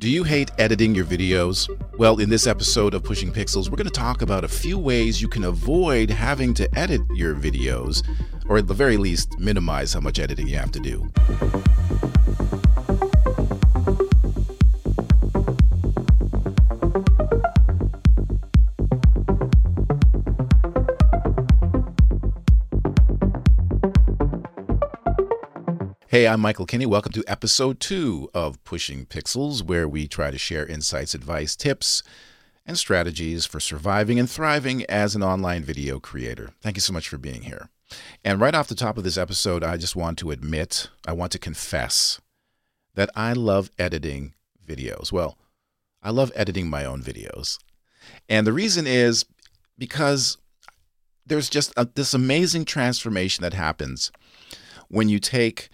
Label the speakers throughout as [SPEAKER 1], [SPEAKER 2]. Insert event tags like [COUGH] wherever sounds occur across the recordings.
[SPEAKER 1] Do you hate editing your videos? Well, in this episode of Pushing Pixels, we're going to talk about a few ways you can avoid having to edit your videos, or at the very least, minimize how much editing you have to do. Hey, I'm Michael Kinney. Welcome to episode two of Pushing Pixels, where we try to share insights, advice, tips, and strategies for surviving and thriving as an online video creator. Thank you so much for being here. And right off the top of this episode, I just want to admit, I want to confess that I love editing videos. Well, I love editing my own videos. And the reason is because there's just a, this amazing transformation that happens when you take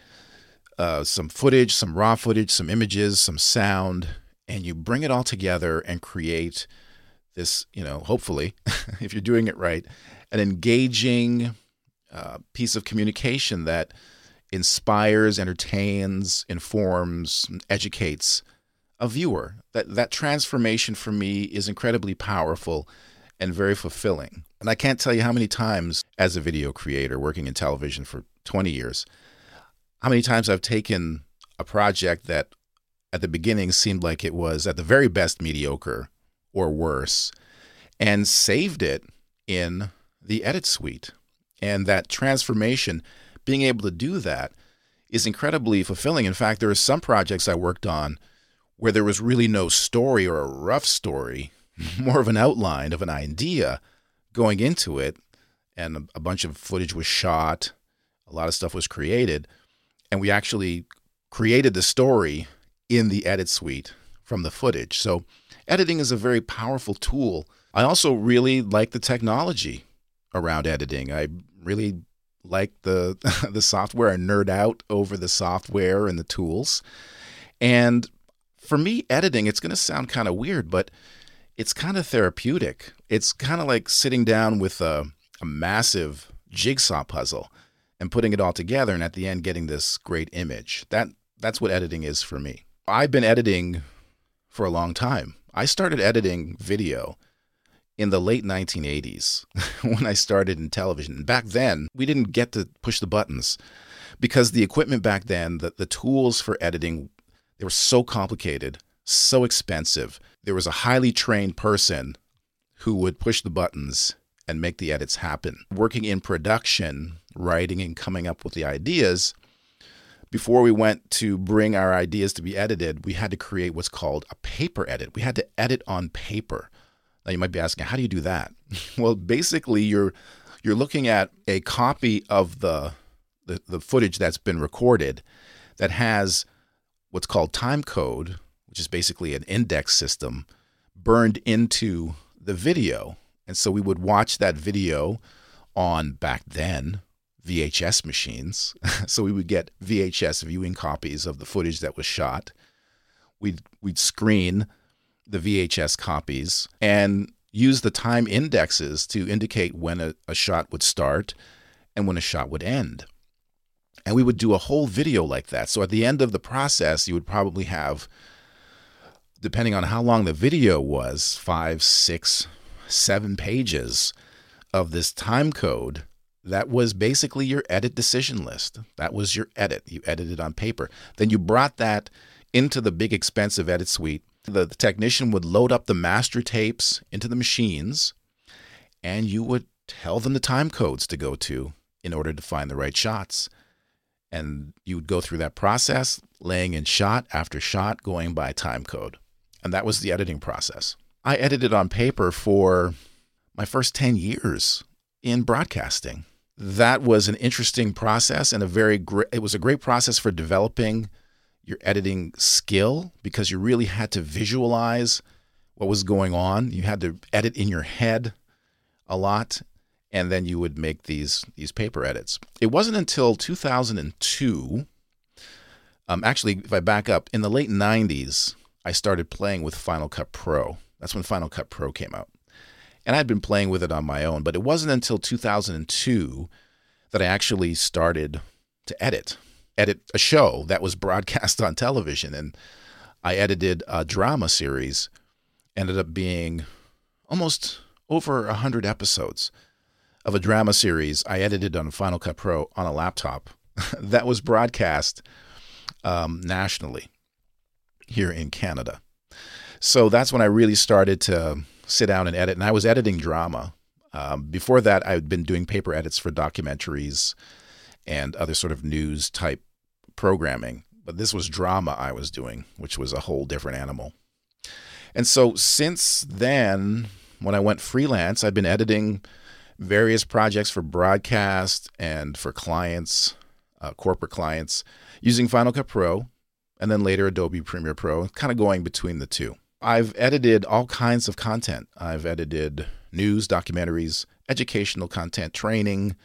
[SPEAKER 1] uh, some footage, some raw footage, some images, some sound, and you bring it all together and create this, you know, hopefully, [LAUGHS] if you're doing it right, an engaging uh, piece of communication that inspires, entertains, informs, educates a viewer. That that transformation for me is incredibly powerful and very fulfilling. And I can't tell you how many times as a video creator working in television for 20 years, how many times I've taken a project that at the beginning seemed like it was at the very best mediocre or worse and saved it in the edit suite. And that transformation, being able to do that is incredibly fulfilling. In fact, there are some projects I worked on where there was really no story or a rough story, [LAUGHS] more of an outline of an idea going into it. And a bunch of footage was shot, a lot of stuff was created and we actually created the story in the edit suite from the footage. So editing is a very powerful tool. I also really like the technology around editing. I really like the [LAUGHS] the software. I nerd out over the software and the tools. And for me, editing, it's going to sound kind of weird, but it's kind of therapeutic. It's kind of like sitting down with a, a massive jigsaw puzzle and putting it all together and at the end getting this great image. That that's what editing is for me. I've been editing for a long time. I started editing video in the late 1980s [LAUGHS] when I started in television. Back then, we didn't get to push the buttons because the equipment back then, the, the tools for editing, they were so complicated, so expensive. There was a highly trained person who would push the buttons and make the edits happen. Working in production, writing and coming up with the ideas, before we went to bring our ideas to be edited, we had to create what's called a paper edit. We had to edit on paper. Now you might be asking, how do you do that? [LAUGHS] well, basically you're you're looking at a copy of the, the, the footage that's been recorded that has what's called time code, which is basically an index system, burned into the video. And so we would watch that video on back then VHS machines. [LAUGHS] so we would get VHS viewing copies of the footage that was shot. We'd, we'd screen the VHS copies and use the time indexes to indicate when a, a shot would start and when a shot would end. And we would do a whole video like that. So at the end of the process, you would probably have, depending on how long the video was, five, six, seven pages of this time code that was basically your edit decision list. That was your edit. You edited on paper. Then you brought that into the big expensive edit suite. The, the, technician would load up the master tapes into the machines and you would tell them the time codes to go to in order to find the right shots. And you would go through that process, laying in shot after shot, going by time code. And that was the editing process. I edited on paper for my first 10 years in broadcasting. That was an interesting process and a very great, it was a great process for developing your editing skill because you really had to visualize what was going on. You had to edit in your head a lot and then you would make these these paper edits. It wasn't until 2002 um, actually if I back up in the late 90s I started playing with Final Cut Pro. That's when Final Cut Pro came out. And I'd been playing with it on my own, but it wasn't until 2002 that I actually started to edit, edit a show that was [LAUGHS] broadcast on television. And I edited a drama series, ended up being almost over 100 episodes of a drama series I edited on Final Cut Pro on a laptop [LAUGHS] that was broadcast um, nationally here in Canada. So that's when I really started to sit down and edit. And I was editing drama. Um, before that, I'd been doing paper edits for documentaries and other sort of news type programming. But this was drama I was doing, which was a whole different animal. And so since then, when I went freelance, I've been editing various projects for broadcast and for clients, uh, corporate clients, using Final Cut Pro and then later Adobe Premiere Pro, kind of going between the two. I've edited all kinds of content. I've edited news, documentaries, educational content, training,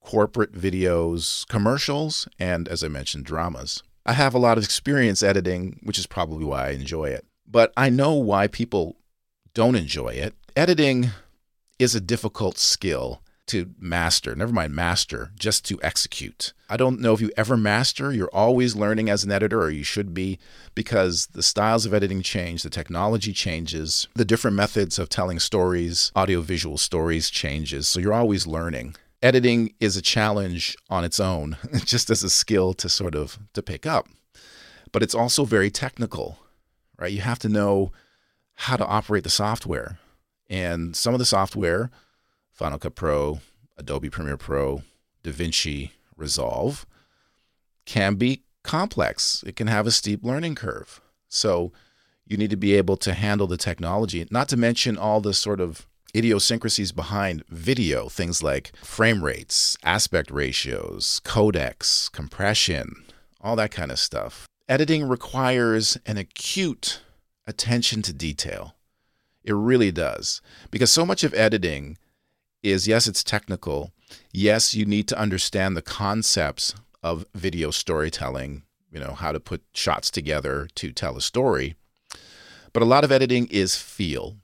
[SPEAKER 1] corporate videos, commercials, and as I mentioned, dramas. I have a lot of experience editing, which is probably why I enjoy it. But I know why people don't enjoy it. Editing is a difficult skill to master, never mind master, just to execute. I don't know if you ever master, you're always learning as an editor, or you should be, because the styles of editing change, the technology changes, the different methods of telling stories, audiovisual stories changes. So you're always learning. Editing is a challenge on its own, [LAUGHS] just as a skill to sort of to pick up. But it's also very technical, right? You have to know how to operate the software. And some of the software Final Cut Pro, Adobe Premiere Pro, DaVinci Resolve can be complex. It can have a steep learning curve. So you need to be able to handle the technology, not to mention all the sort of idiosyncrasies behind video, things like frame rates, aspect ratios, codecs, compression, all that kind of stuff. Editing requires an acute attention to detail. It really does. Because so much of editing is yes, it's technical. Yes, you need to understand the concepts of video storytelling, you know, how to put shots together to tell a story. But a lot of editing is feel,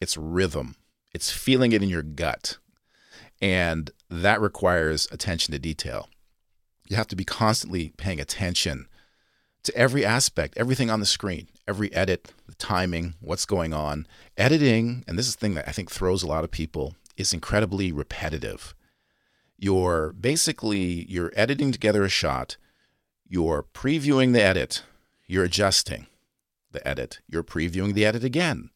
[SPEAKER 1] it's rhythm, it's feeling it in your gut. And that requires attention to detail. You have to be constantly paying attention to every aspect, everything on the screen, every edit, the timing, what's going on. Editing, and this is the thing that I think throws a lot of people is incredibly repetitive. You're basically you're editing together a shot, you're previewing the edit, you're adjusting the edit, you're previewing the edit again,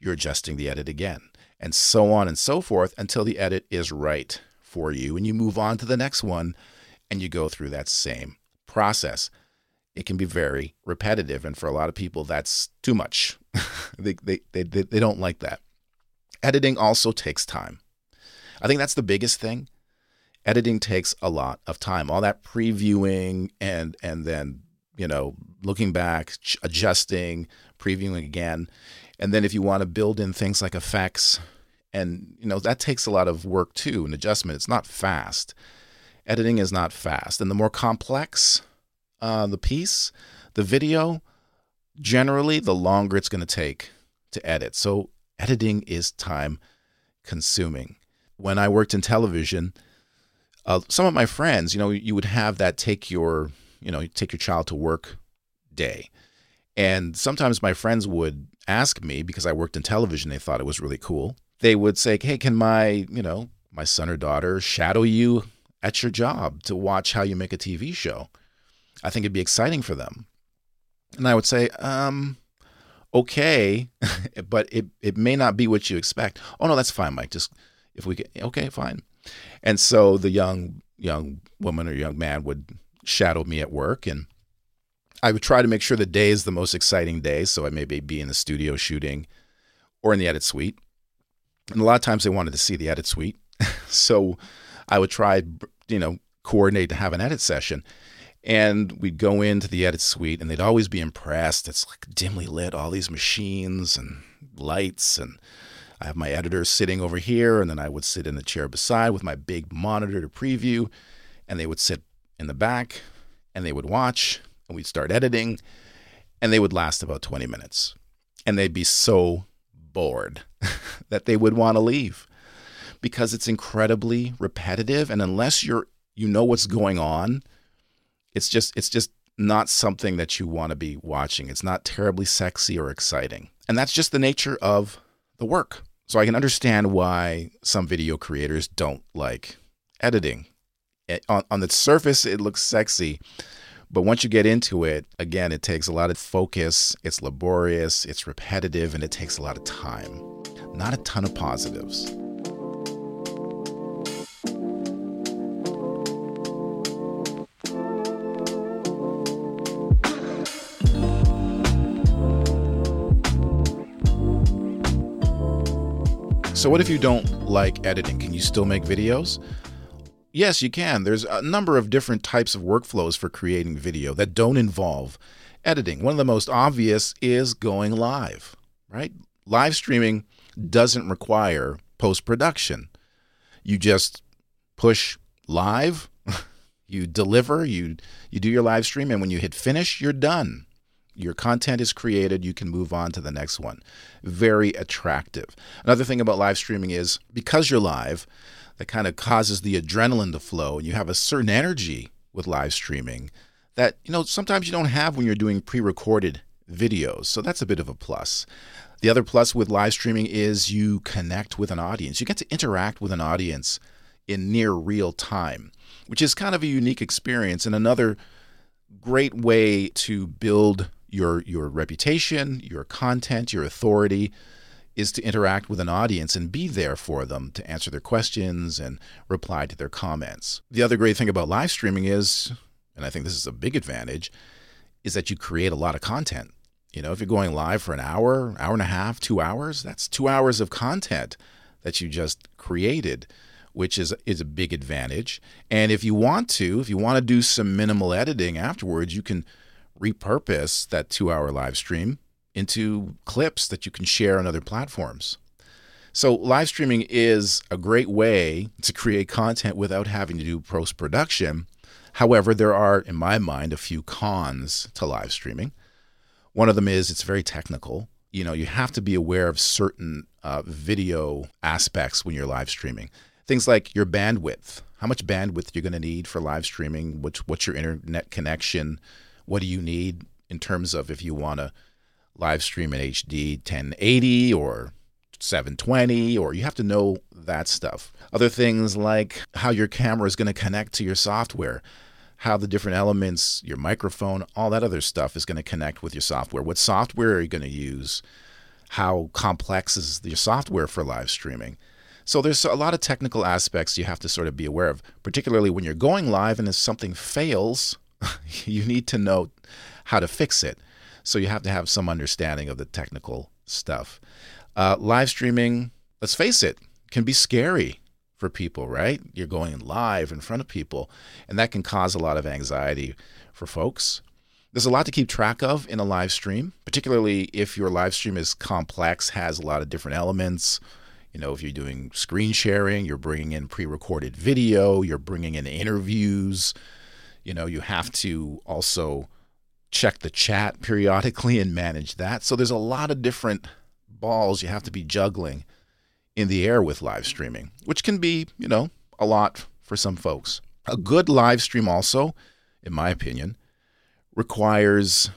[SPEAKER 1] you're adjusting the edit again, and so on and so forth until the edit is right for you and you move on to the next one and you go through that same process. It can be very repetitive and for a lot of people that's too much. [LAUGHS] they, they, they, they don't like that. Editing also takes time. I think that's the biggest thing. Editing takes a lot of time. All that previewing and and then you know looking back, adjusting, previewing again, and then if you want to build in things like effects, and you know that takes a lot of work too, and adjustment. It's not fast. Editing is not fast, and the more complex uh, the piece, the video, generally, the longer it's going to take to edit. So editing is time consuming when I worked in television, uh, some of my friends, you know, you would have that take your, you know, take your child to work day. And sometimes my friends would ask me because I worked in television, they thought it was really cool. They would say, "Hey, can my, you know, my son or daughter shadow you at your job to watch how you make a TV show?" I think it'd be exciting for them. And I would say, um, okay, [LAUGHS] but it, it may not be what you expect. Oh no, that's fine, Mike. Just if we get okay, fine. And so the young young woman or young man would shadow me at work and I would try to make sure the day is the most exciting day. So I maybe be in the studio shooting or in the edit suite. And a lot of times they wanted to see the edit suite. [LAUGHS] so I would try, you know, coordinate to have an edit session. And we'd go into the edit suite and they'd always be impressed. It's like dimly lit, all these machines and lights and I have my editor sitting over here, and then I would sit in the chair beside with my big monitor to preview, and they would sit in the back and they would watch, and we'd start editing, and they would last about 20 minutes. And they'd be so bored [LAUGHS] that they would want to leave because it's incredibly repetitive. And unless you're you know what's going on, it's just it's just not something that you want to be watching. It's not terribly sexy or exciting. And that's just the nature of the work. So I can understand why some video creators don't like editing. On, on the surface, it looks sexy. But once you get into it, again, it takes a lot of focus, it's laborious, it's repetitive, and it takes a lot of time. Not a ton of positives. So, what if you don't like editing? Can you still make videos? Yes, you can. There's a number of different types of workflows for creating video that don't involve editing. One of the most obvious is going live, right? Live streaming doesn't require post production. You just push live, [LAUGHS] you deliver, you you do your live stream and when you hit finish, you're done your content is created, you can move on to the next one. Very attractive. Another thing about live streaming is because you're live, that kind of causes the adrenaline to flow and you have a certain energy with live streaming that you know sometimes you don't have when you're doing pre-recorded videos. So that's a bit of a plus. The other plus with live streaming is you connect with an audience. You get to interact with an audience in near real time, which is kind of a unique experience and another great way to build your your reputation, your content, your authority is to interact with an audience and be there for them to answer their questions and reply to their comments. The other great thing about live streaming is, and I think this is a big advantage, is that you create a lot of content. You know, if you're going live for an hour, hour and a half, two hours, that's two hours of content that you just created, which is is a big advantage. And if you want to, if you want to do some minimal editing afterwards, you can repurpose that two hour live stream into clips that you can share on other platforms. So, live streaming is a great way to create content without having to do post production. However, there are, in my mind, a few cons to live streaming. One of them is it's very technical. You know, you have to be aware of certain uh, video aspects when you're live streaming. Things like your bandwidth, how much bandwidth you're going to need for live streaming, which, what's your internet connection, what do you need in terms of if you want to live stream in HD 1080 or 720 or you have to know that stuff. Other things like how your camera is going to connect to your software, how the different elements, your microphone, all that other stuff is going to connect with your software. What software are you going to use? How complex is your software for live streaming? So there's a lot of technical aspects you have to sort of be aware of, particularly when you're going live and if something fails, [LAUGHS] you need to know how to fix it. So you have to have some understanding of the technical stuff. Uh, live streaming, let's face it, can be scary for people, right? You're going live in front of people, and that can cause a lot of anxiety for folks. There's a lot to keep track of in a live stream, particularly if your live stream is complex, has a lot of different elements. You know, if you're doing screen sharing, you're bringing in pre recorded video, you're bringing in interviews, you know, you have to also check the chat periodically and manage that. So there's a lot of different balls you have to be juggling in the air with live streaming, which can be, you know, a lot for some folks. A good live stream also, in my opinion, requires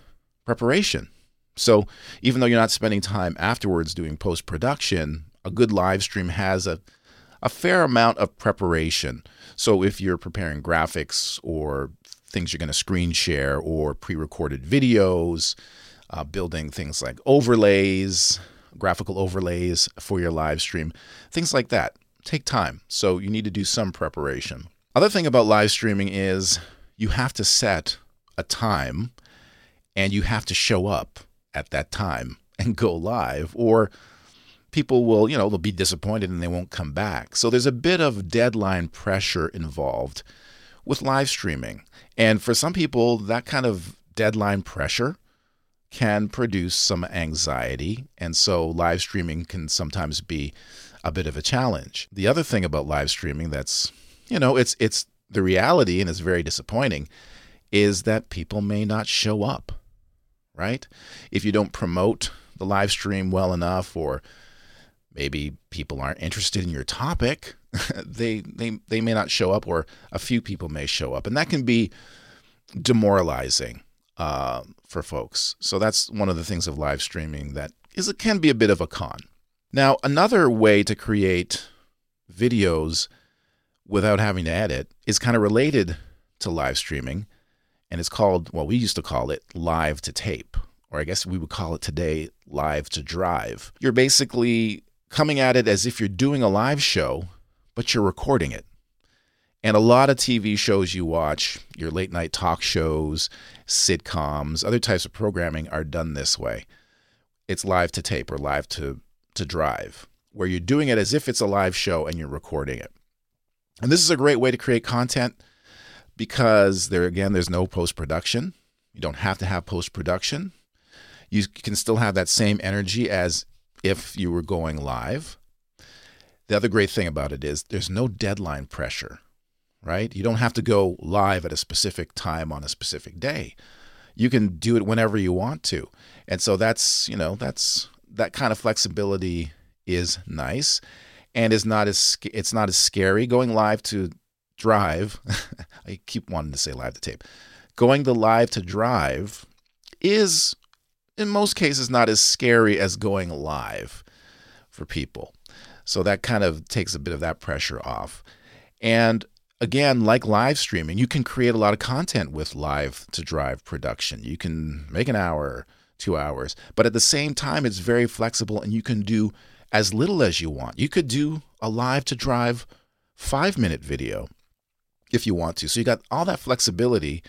[SPEAKER 1] preparation. So even though you're not spending time afterwards doing post production, a good live stream has a a fair amount of preparation. So if you're preparing graphics or things you're going to screen share or pre recorded videos, uh, building things like overlays, graphical overlays for your live stream, things like that. Take time. So you need to do some preparation. Other thing about live streaming is you have to set a time and you have to show up at that time and go live or people will, you know, they'll be disappointed and they won't come back. So there's a bit of deadline pressure involved with live streaming. And for some people, that kind of deadline pressure can produce some anxiety. And so live streaming can sometimes be a bit of a challenge. The other thing about live streaming that's, you know, it's it's the reality and it's very disappointing is that people may not show up. Right? If you don't promote the live stream well enough or maybe people aren't interested in your topic, [LAUGHS] they they they may not show up or a few people may show up and that can be demoralizing uh, for folks. So that's one of the things of live streaming that is it can be a bit of a con. Now, another way to create videos without having to edit is kind of related to live streaming, and it's called well, we used to call it live to tape, or I guess we would call it today live to drive. You're basically coming at it as if you're doing a live show, but you're recording it. And a lot of TV shows you watch, your late night talk shows, sitcoms, other types of programming are done this way. It's live to tape or live to, to drive, where you're doing it as if it's a live show and you're recording it. And this is a great way to create content because there again there's no post production. You don't have to have post production. You can still have that same energy as if you were going live. The other great thing about it is there's no deadline pressure, right? You don't have to go live at a specific time on a specific day. You can do it whenever you want to. And so that's, you know, that's that kind of flexibility is nice and is not as it's not as scary going live to drive. [LAUGHS] I keep wanting to say live to tape. Going the live to drive is in most cases not as scary as going live for people. So that kind of takes a bit of that pressure off. And again, like live streaming, you can create a lot of content with live to drive production. You can make an hour, two hours, but at the same time, it's very flexible and you can do as little as you want. You could do a live to drive five minute video if you want to. So you got all that flexibility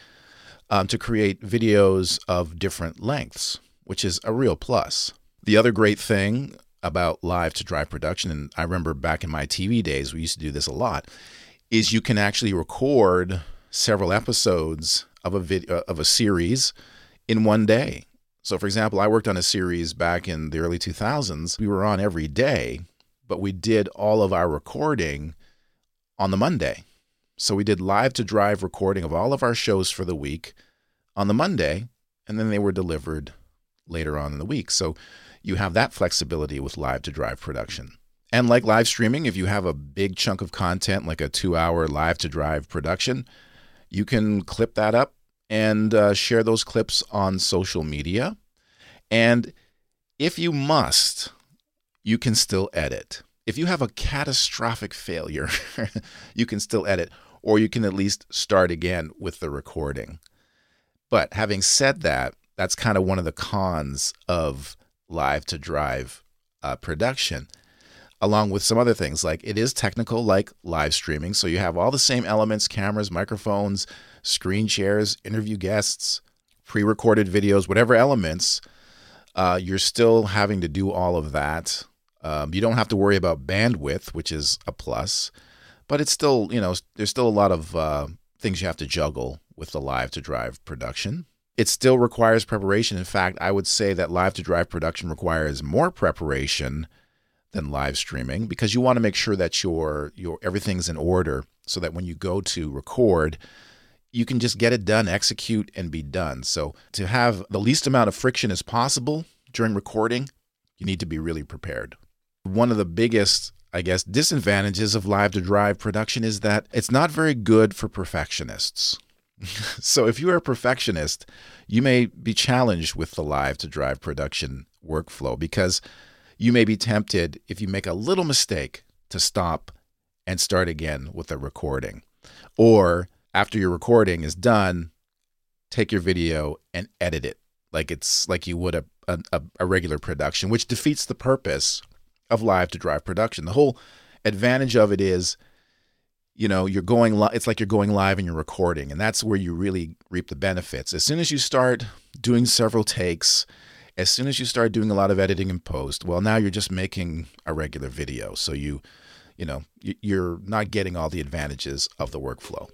[SPEAKER 1] um, to create videos of different lengths which is a real plus. The other great thing about live to drive production, and I remember back in my TV days, we used to do this a lot, is you can actually record several episodes of a video uh, of a series in one day. So, for example, I worked on a series back in the early 2000s. We were on every day, but we did all of our recording on the Monday. So we did live to drive recording of all of our shows for the week on the Monday, and then they were delivered later on in the week. So you have that flexibility with live to drive production. And like live streaming, if you have a big chunk of content, like a two hour live to drive production, you can clip that up and uh, share those clips on social media. And if you must, you can still edit. If you have a catastrophic failure, [LAUGHS] you can still edit, or you can at least start again with the recording. But having said that, that's kind of one of the cons of live to drive uh, production along with some other things. Like it is technical like live streaming. So you have all the same elements cameras microphones screen shares interview guests pre-recorded videos whatever elements uh, you're still having to do all of that. Um, you don't have to worry about bandwidth which is a plus but it's still you know there's still a lot of uh, things you have to juggle with the live to drive production it still requires preparation. In fact, I would say that live to drive production requires more preparation than live streaming because you want to make sure that your your everything's in order so that when you go to record, you can just get it done, execute and be done. So to have the least amount of friction as possible during recording, you need to be really prepared. One of the biggest I guess disadvantages of live to drive production is that it's not very good for perfectionists. [LAUGHS] so if you are a perfectionist, you may be challenged with the live to drive production workflow because you may be tempted if you make a little mistake to stop and start again with a recording. Or after your recording is done, take your video and edit it like it's like you would a, a, a regular production, which defeats the purpose of live to drive production. The whole advantage of it is you know you're going li- it's like you're going live and you're recording and that's where you really reap the benefits. As soon as you start doing several takes as soon as you start doing a lot of editing and post well now you're just making a regular video. So you you know you're not getting all the advantages of the workflow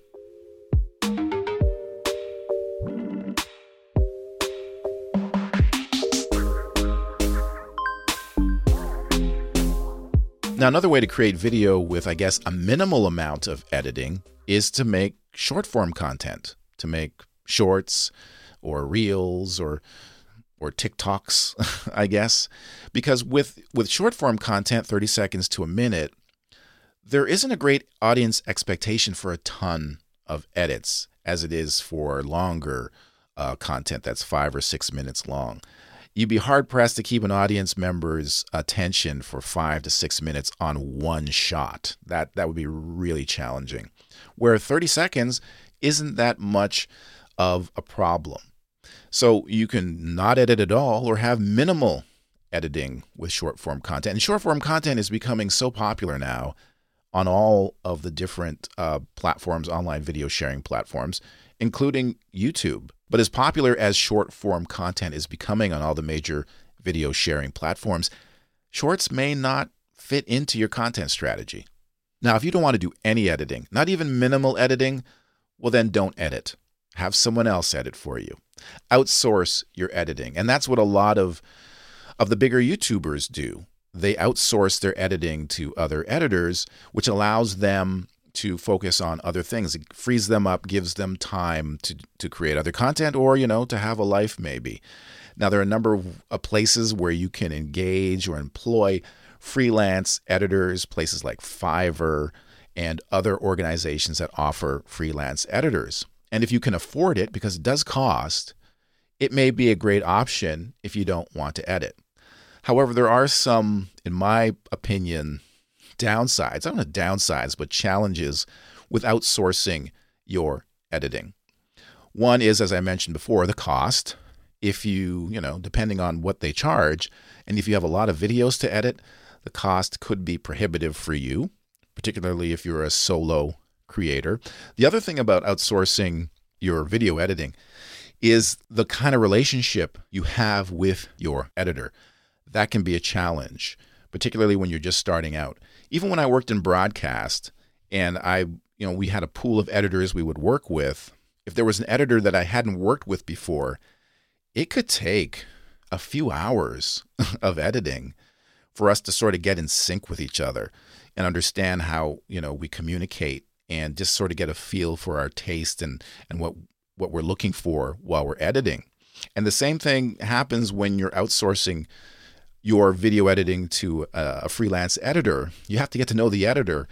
[SPEAKER 1] Now, another way to create video with, I guess, a minimal amount of editing is to make short form content, to make shorts or reels or or TikToks, [LAUGHS] I guess. Because with with short form content, 30 seconds to a minute, there isn't a great audience expectation for a ton of edits as it is for longer uh, content that's five or six minutes long. You'd be hard pressed to keep an audience member's attention for five to six minutes on one shot. That that would be really challenging. Where 30 seconds isn't that much of a problem. So you can not edit at all or have minimal editing with short form content. And short form content is becoming so popular now on all of the different uh, platforms, online video sharing platforms, including YouTube. But as popular as short form content is becoming on all the major video sharing platforms, shorts may not fit into your content strategy. Now, if you don't want to do any editing, not even minimal editing, well, then don't edit. Have someone else edit for you. Outsource your editing. And that's what a lot of, of the bigger YouTubers do. They outsource their editing to other editors, which allows them to focus on other things. It frees them up, gives them time to, to create other content or, you know, to have a life maybe. Now, there are a number of uh, places where you can engage or employ freelance editors, places like Fiverr and other organizations that offer freelance editors. And if you can afford it, because it does cost, it may be a great option if you don't want to edit. However, there are some, in my opinion, downsides, I don't know downsides, but challenges with outsourcing your editing. One is, as I mentioned before, the cost. If you, you know, depending on what they charge, and if you have a lot of videos to edit, the cost could be prohibitive for you, particularly if you're a solo creator. The other thing about outsourcing your video editing is the kind of relationship you have with your editor. That can be a challenge, particularly when you're just starting out even when I worked in broadcast and I, you know, we had a pool of editors we would work with, if there was an editor that I hadn't worked with before, it could take a few hours [LAUGHS] of editing for us to sort of get in sync with each other and understand how, you know, we communicate and just sort of get a feel for our taste and and what what we're looking for while we're editing. And the same thing happens when you're outsourcing your video editing to a freelance editor, you have to get to know the editor.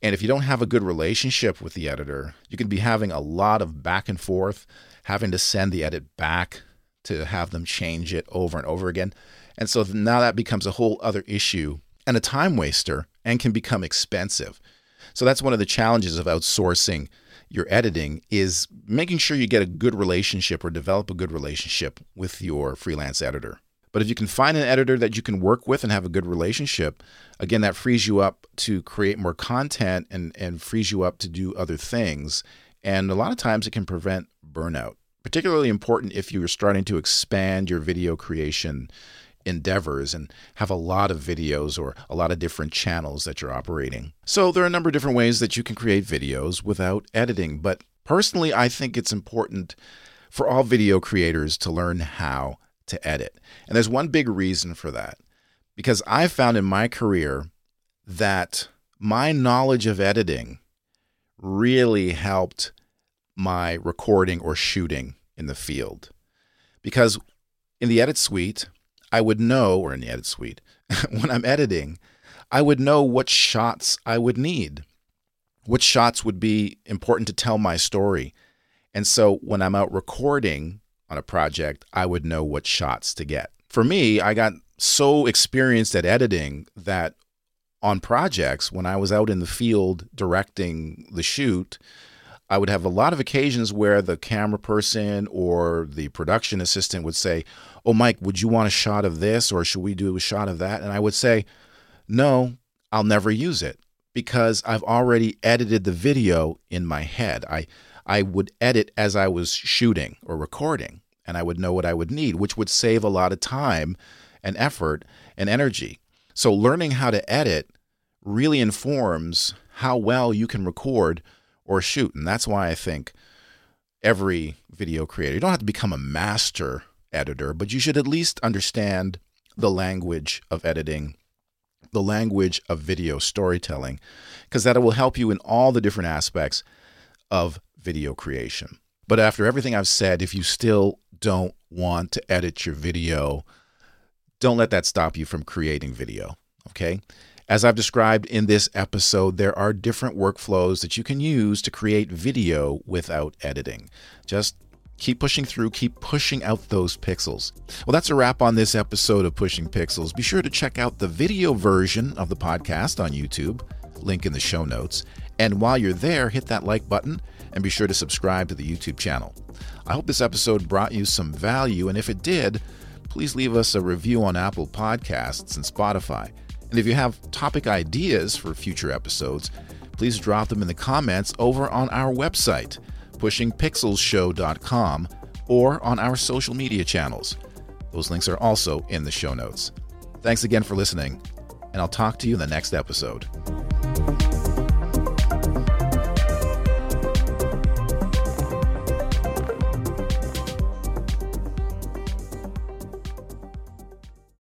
[SPEAKER 1] And if you don't have a good relationship with the editor, you can be having a lot of back and forth, having to send the edit back to have them change it over and over again. And so now that becomes a whole other issue and a time waster and can become expensive. So that's one of the challenges of outsourcing your editing is making sure you get a good relationship or develop a good relationship with your freelance editor. But if you can find an editor that you can work with and have a good relationship, again, that frees you up to create more content and, and frees you up to do other things. And a lot of times it can prevent burnout, particularly important if you're starting to expand your video creation endeavors and have a lot of videos or a lot of different channels that you're operating. So there are a number of different ways that you can create videos without editing. But personally, I think it's important for all video creators to learn how to edit. And there's one big reason for that. Because I've found in my career that my knowledge of editing really helped my recording or shooting in the field. Because in the edit suite, I would know, or in the edit suite, [LAUGHS] when I'm editing, I would know what shots I would need, which shots would be important to tell my story. And so when I'm out recording, on a project, I would know what shots to get. For me, I got so experienced at editing that on projects, when I was out in the field directing the shoot, I would have a lot of occasions where the camera person or the production assistant would say, Oh, Mike, would you want a shot of this or should we do a shot of that? And I would say, No, I'll never use it because I've already edited the video in my head. I, I would edit as I was shooting or recording, and I would know what I would need, which would save a lot of time and effort and energy. So, learning how to edit really informs how well you can record or shoot. And that's why I think every video creator, you don't have to become a master editor, but you should at least understand the language of editing, the language of video storytelling, because that will help you in all the different aspects of video creation. But after everything I've said, if you still don't want to edit your video, don't let that stop you from creating video. Okay. As I've described in this episode, there are different workflows that you can use to create video without editing. Just Keep pushing through, keep pushing out those pixels. Well, that's a wrap on this episode of Pushing Pixels. Be sure to check out the video version of the podcast on YouTube, link in the show notes. And while you're there, hit that like button and be sure to subscribe to the YouTube channel. I hope this episode brought you some value, and if it did, please leave us a review on Apple Podcasts and Spotify. And if you have topic ideas for future episodes, please drop them in the comments over on our website pushingpixelsshow.com, or on our social media channels. Those links are also in the show notes. Thanks again for listening, and I'll talk to you in the next episode.